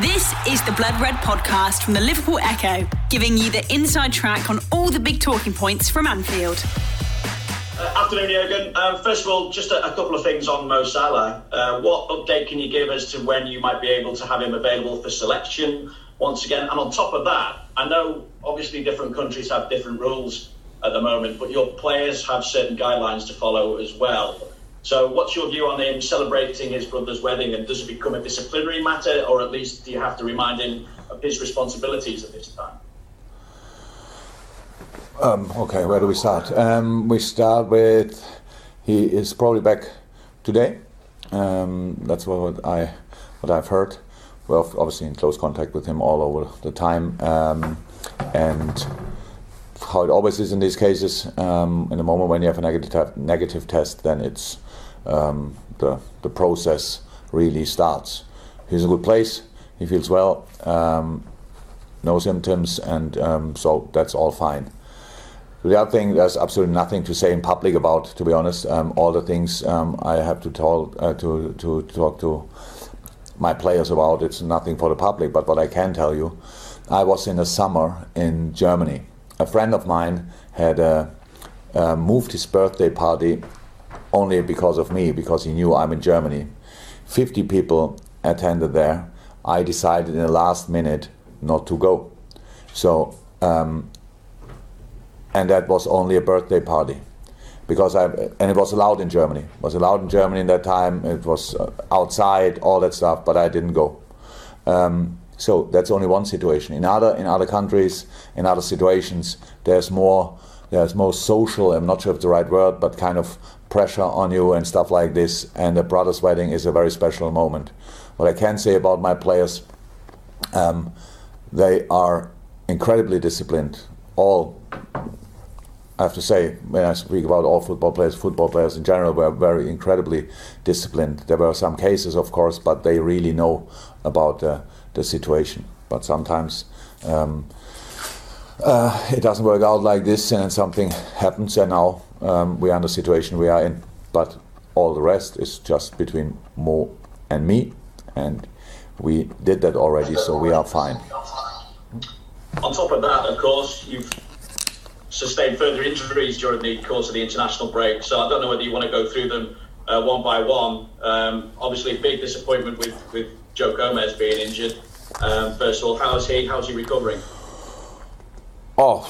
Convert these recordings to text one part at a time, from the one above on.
This is the Blood Red podcast from the Liverpool Echo, giving you the inside track on all the big talking points from Anfield. Uh, afternoon, Jurgen. Um, first of all, just a, a, couple of things on Mo Salah. Uh, what update can you give as to when you might be able to have him available for selection once again? And on top of that, I know obviously different countries have different rules at the moment, but your players have certain guidelines to follow as well. So, what's your view on him celebrating his brother's wedding, and does it become a disciplinary matter, or at least do you have to remind him of his responsibilities at this time? Um, okay, where do we start? Um, we start with he is probably back today. Um, that's what I what I've heard. We're obviously in close contact with him all over the time, um, and how it always is in these cases. Um, in the moment when you have a negative negative test, then it's um, the the process really starts. He's in a good place. He feels well. Um, no symptoms, and um, so that's all fine. The other thing, there's absolutely nothing to say in public about. To be honest, um, all the things um, I have to talk uh, to to talk to my players about, it's nothing for the public. But what I can tell you, I was in the summer in Germany a friend of mine had uh, uh, moved his birthday party only because of me, because he knew I'm in Germany. 50 people attended there. I decided in the last minute not to go. So, um, and that was only a birthday party because I and it was allowed in Germany. It was allowed in Germany in that time. It was uh, outside, all that stuff, but I didn't go. Um, so that's only one situation. In other in other countries, in other situations, there's more there's more social. I'm not sure if it's the right word, but kind of pressure on you and stuff like this. And a brother's wedding is a very special moment. What I can say about my players, um, they are incredibly disciplined. All I have to say, when I speak about all football players, football players in general were very incredibly disciplined. There were some cases, of course, but they really know about uh, the situation. But sometimes um, uh, it doesn't work out like this, and something happens, and now um, we are in the situation we are in. But all the rest is just between Mo and me, and we did that already, so we are fine. On top of that, of course, you've sustained further injuries during the course of the international break. So I don't know whether you want to go through them uh, one by one. Um, obviously, big disappointment with, with Joe Gomez being injured. Um, first of all, how's he? How's he recovering? Oh,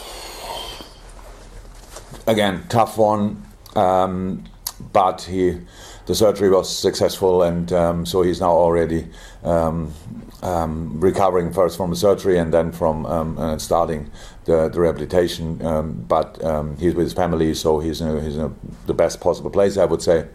again, tough one. Um, but he, the surgery was successful, and um, so he's now already um, um, recovering first from the surgery and then from um, uh, starting the, the rehabilitation. but he's with his family, so he's in, a, he's in a, the best possible place, I would say.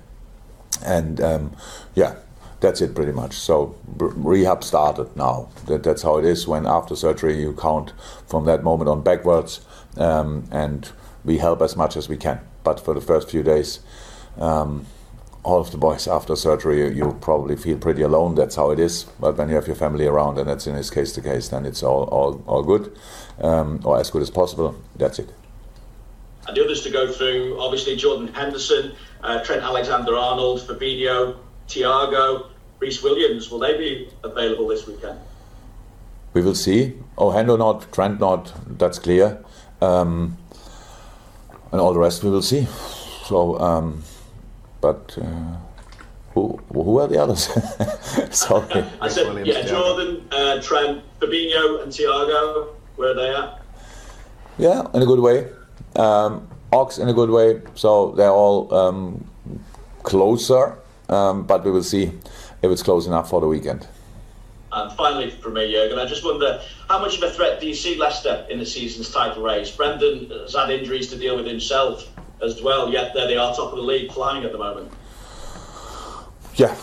And yeah, that's it pretty much. So rehab started now. That, that's how it is. When after surgery you count from that moment on backwards, um, and we help as much as we can. But for the first few days, um, all of the boys after surgery, you, you, probably feel pretty alone. That's how it is. But when you have your family around, and that's in this case the case, then it's all all, all good, um, or as good as possible. That's it. And the others to go through, obviously Jordan Henderson, uh, Trent Alexander-Arnold, Fabinho, Thiago, Rhys Williams, will they be available this weekend? We will see. Oh, Hendo not, Trent not, that's clear. Um, and all the rest we will see. So, um, but uh, who who are the others? Sorry. I said, Williams, yeah, Jordan, uh, Trent, Fabinho, and Thiago. Where are they at? Yeah, in a good way. Um, Ox in a good way. So they're all um, closer, um, but we will see if it's close enough for the weekend. And finally, for me, Jurgen, I just wonder how much of a threat do you see Leicester in the season's title race? Brendan has had injuries to deal with himself as well, yet there they are, top of the league, flying at the moment. Yeah,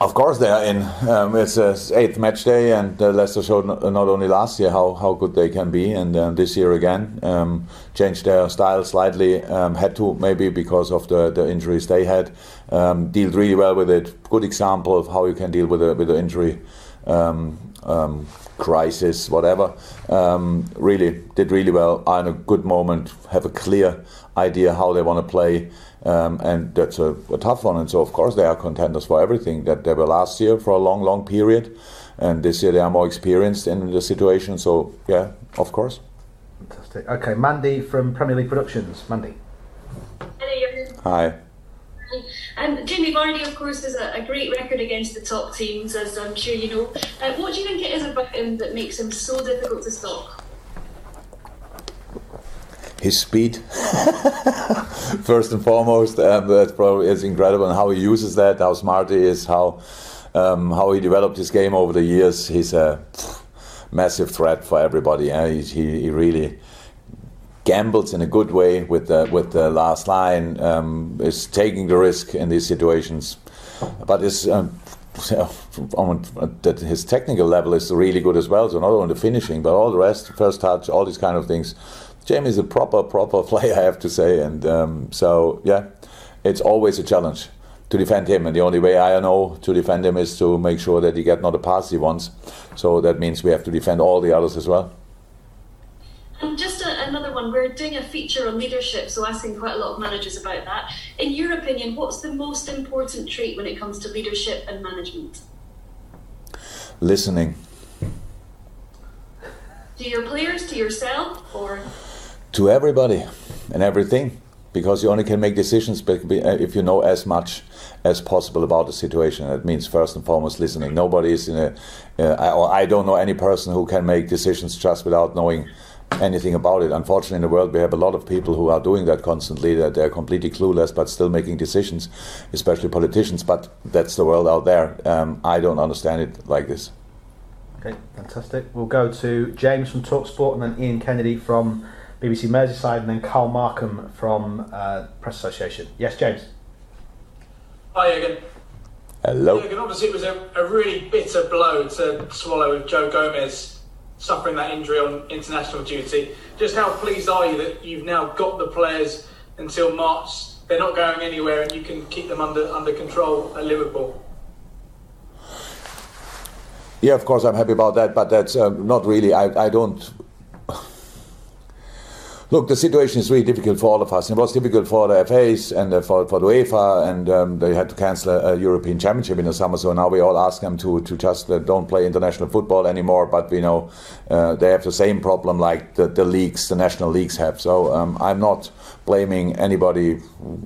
of course they are in. Um, it's a eighth match day, and uh, Leicester showed not, not, only last year how, how good they can be, and uh, this year again um, changed their style slightly. Um, had to maybe because of the, the injuries they had. Um, dealt really well with it. Good example of how you can deal with a with an injury um, um, crisis, whatever. really did really well. Are in a good moment. Have a clear idea how they want to play. Um, and that's a, a, tough one. And so, of course, they are contenders for everything that they were last year for a long, long period. and this year they are more experienced in the situation. So yeah, of course. Fantastic. Okay, Mandy from Premier League Productions. Mandy. Hi. Um, Jamie Vardy, of course, has a, a, great record against the top teams, as I'm sure you know. Uh, what do you think it is about him that makes him so difficult to stop? His speed, first and foremost, um, that probably is incredible, and how he uses that, how smart he is, how um, how he developed his game over the years. He's a massive threat for everybody. Yeah? He, he, he really gambles in a good way with the with the last line. Um, is taking the risk in these situations, but is. Um, that his technical level is really good as well. So not only the finishing, but all the rest, first touch, all these kind of things. Jamie is a proper, proper player, I have to say. And um, so, yeah, it's always a challenge to defend him. And the only way I know to defend him is to make sure that he get not a pass he wants. So that means we have to defend all the others as well. And just a, another one, we're doing a feature on leadership, so asking quite a lot of managers about that. In your opinion, what's the most important trait when it comes to leadership and management? Listening. To your players, to yourself, or? To everybody and everything, because you only can make decisions if you know as much as possible about the situation. That means first and foremost listening. Nobody is in a, uh, or I don't know any person who can make decisions just without knowing anything about it. Unfortunately, in the world, we have a lot of people who are doing that constantly, that they're completely clueless but still making decisions, especially politicians. But that's the world out there. Um, I don't understand it like this. Okay, fantastic. We'll go to James from Talksport and then Ian Kennedy from BBC Merseyside and then Carl Markham from uh, Press Association. Yes, James. Hi, Jürgen. Hello. Jürgen, obviously it was a, a really bitter blow to swallow with Joe Gomez suffering that injury on international duty. Just how pleased are you that you've now got the players until March? They're not going anywhere, and you can keep them under under control at Liverpool. Yeah, of course, I'm happy about that, but that's uh, not really. I, I don't look, the situation is really difficult for all of us. It was difficult for the FAs and uh, for, for the UEFA, and um, they had to cancel a, a, European Championship in the summer. So now we all ask them to, to just uh, don't play international football anymore. But we know uh, they have the same problem like the, the leagues, the national leagues have. So um, I'm not blaming anybody,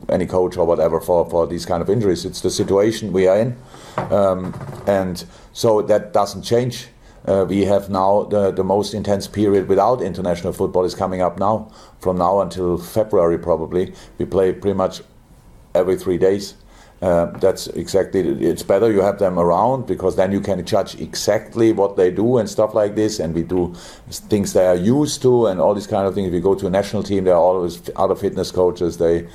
any coach or whatever, for, for these kind of injuries. It's the situation we are in. Um, and so that doesn't change. Uh, we have now the, the most intense period without international football is coming up now. From now until February, probably we play pretty much every three days. Uh, that's exactly. It's better you have them around because then you can judge exactly what they do and stuff like this. And we do things they are used to and all these kind of things. If we go to a national team, there are always other fitness coaches. They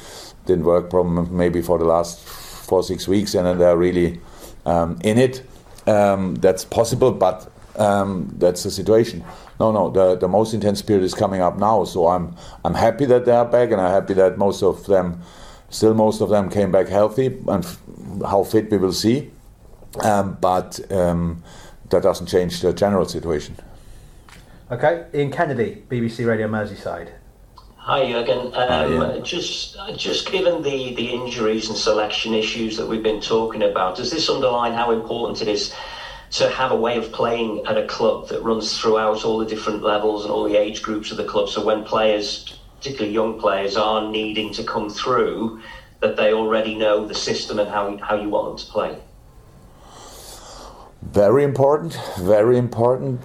didn't work from maybe for the last four six weeks, and then they're really um, in it. Um, that's possible, but um, that's the situation. No, no, the, the most intense period is coming up now. So I'm I'm happy that they are back, and I'm happy that most of them, still most of them, came back healthy. And f- how fit we will see, um, but um, that doesn't change the general situation. Okay, Ian Kennedy, BBC Radio Merseyside. Hi Jurgen. Um, uh, yeah. Just just given the, the injuries and selection issues that we've been talking about, does this underline how important it is to have a way of playing at a club that runs throughout all the different levels and all the age groups of the club. So when players, particularly young players, are needing to come through, that they already know the system and how, how you want them to play. Very important, very important.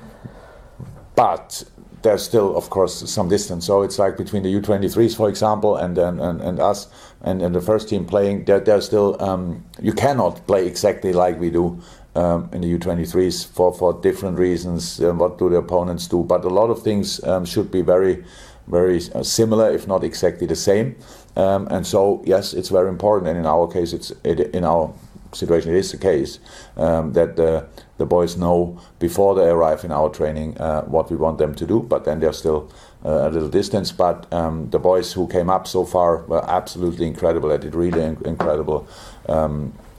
But there's still, of course, some distance. So it's like between the U23s, for example, and and, and, and us, and, and the first team playing. There, there's still um, you cannot play exactly like we do um, in the U23s for, for different reasons. Uh, what do the opponents do? But a lot of things um, should be very, very uh, similar, if not exactly the same. Um, and so, yes, it's very important. And in our case, it's it, in our situation, it is the case um, that the, the boys know before they arrive in our training uh, what we want them to do. But then they're still uh, a little distance. But um, the boys who came up so far were absolutely incredible. They did really inc- incredible.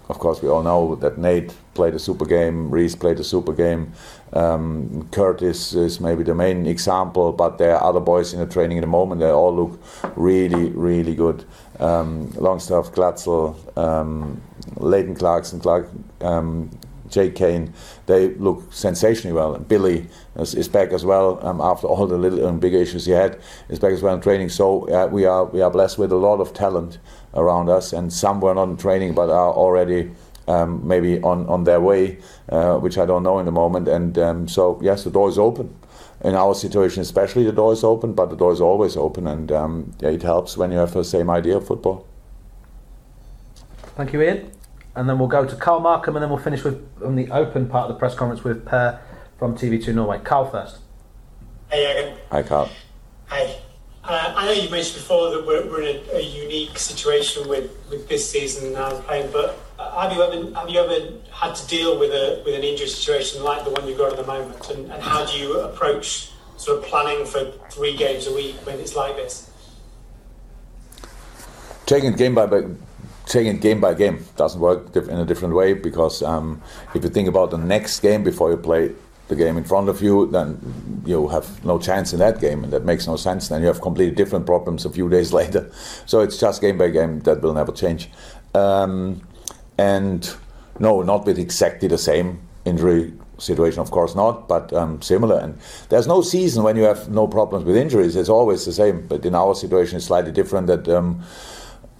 Of course, we all know that Nate played a super game, Rhys played a super game. Um, Curtis is maybe the main example, but there are other boys in the training at the moment. They all look really, really good. Um, Longstaff, Glatzel, um, Leighton Clarkson, Clark, um, Jake Cain, they look sensationally well. Billy is, is back as well um, after all the little and big issues he had. Is back as well in training. So uh, we are we are blessed with a lot of talent around us, and some were not in training but are already. Um, maybe on, on their way, uh, which I don't know in the moment. And um, so, yes, the door is open. In our situation, especially, the door is open, but the door is always open, and um, yeah, it helps when you have the same idea of football. Thank you, Ian. And then we'll go to Carl Markham, and then we'll finish with on the open part of the press conference with Per from TV2 Norway. Carl first. Hey, Jürgen. Hi, Carl. Hi. Uh, I know you mentioned before that we're, we're in a, a, unique situation with, with this season now playing, but have you ever have you ever had to deal with a with an injury situation like the one you've got at the moment, and, and how do you approach sort of planning for three games a week when it's like this? Taking it game by taking game by game doesn't work in a different way because um, if you think about the next game before you play the game in front of you, then you have no chance in that game, and that makes no sense. Then you have completely different problems a few days later. So it's just game by game that will never change. Um, and no, not with exactly the same injury situation, of course not, but um, similar. And there's no season when you have no problems with injuries. It's always the same. But in our situation, it's slightly different. That um,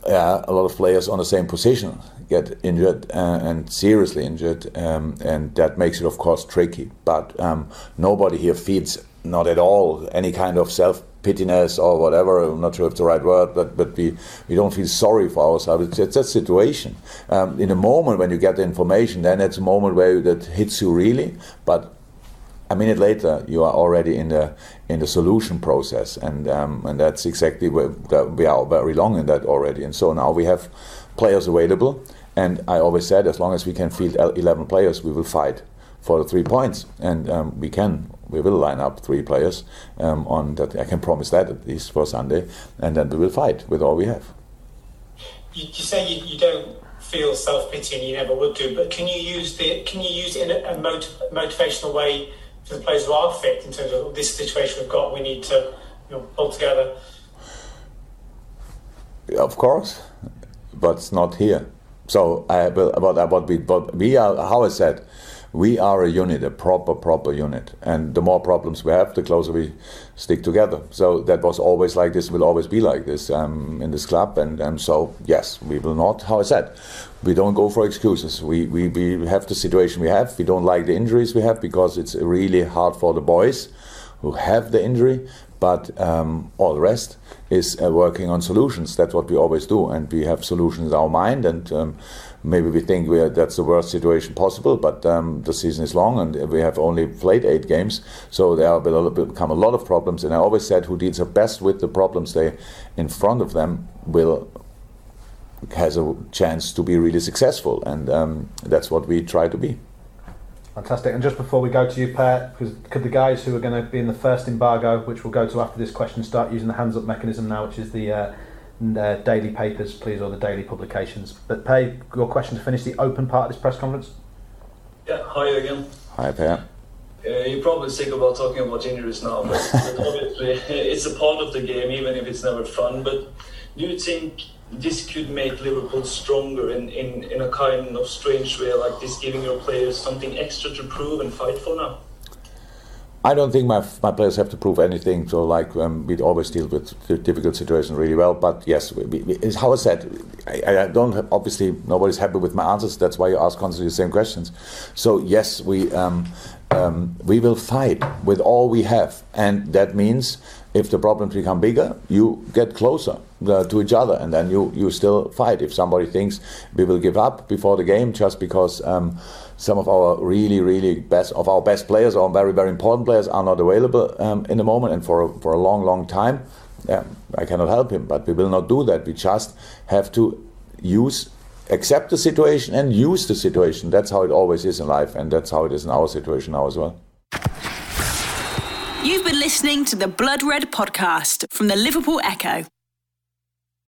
uh, a lot of players on the same position get injured uh, and seriously injured, um, and that makes it, of course, tricky. But um, nobody here feeds not at all any kind of self pityness or whatever. I'm not sure if it's the right word, but but we, we don't feel sorry for ourselves. It's, it's a situation. Um, in a moment when you get the information, then it's a moment where that hits you really. But a minute later, you are already in the in the solution process, and um, and that's exactly where we are very long in that already. And so now we have players available, and I always said as long as we can field 11 players, we will fight for the three points, and um, we can. We will line up three players um, on that. I can promise that at least for Sunday, and then we will fight with all we have. You, you say you, you don't feel self pity, and you never would do. But can you use the can you use it in a, a motiv- motivational way for the players who are fit in terms of this situation we've got? We need to you know, pull together. Of course, but it's not here. So I will, but what we, but we are, how I said, we are a unit, a proper, proper unit. And the more problems we have, the closer we stick together. So that was always like this, will always be like this um, in this club. And, and so, yes, we will not, how I said, we don't go for excuses. We, we, we have the situation we have. We don't like the injuries we have because it's really hard for the boys who have the injury. But um, all the rest is uh, working on solutions. That's what we always do. And we have solutions in our mind. And um, maybe we think we are, that's the worst situation possible, but um, the season is long and we have only played eight games, so there will become a lot of problems. And I always said, who deals the best with the problems they in front of them will has a chance to be really successful, and um, that's what we try to be. Fantastic. And just before we go to you, Pat, because could the guys who are going to be in the first embargo, which we'll go to after this question, start using the hands up mechanism now, which is the uh, uh, daily papers, please, or the daily publications. But Pay, your question to finish the open part of this press conference. Yeah, hi again. Hi, Pay. Uh, you're probably sick about talking about injuries now, but, but obviously it's a part of the game, even if it's never fun. But do you think this could make Liverpool stronger in, in, in a kind of strange way, like this, giving your players something extra to prove and fight for now? I don't think my, my players have to prove anything. So, like, um, we always deal with difficult situations really well. But yes, we, we, it's how I said. I, I don't have, obviously nobody's happy with my answers. That's why you ask constantly the same questions. So yes, we um, um, we will fight with all we have, and that means if the problems become bigger, you get closer uh, to each other, and then you you still fight. If somebody thinks we will give up before the game just because um, some of our really really best of our best players or very very important players are not available um, in the moment and for for a long long time, yeah, I cannot help him. But we will not do that. We just have to use accept the situation and use the situation. That's how it always is in life, and that's how it is in our situation now as well. Listening to the Blood Red podcast from the Liverpool Echo.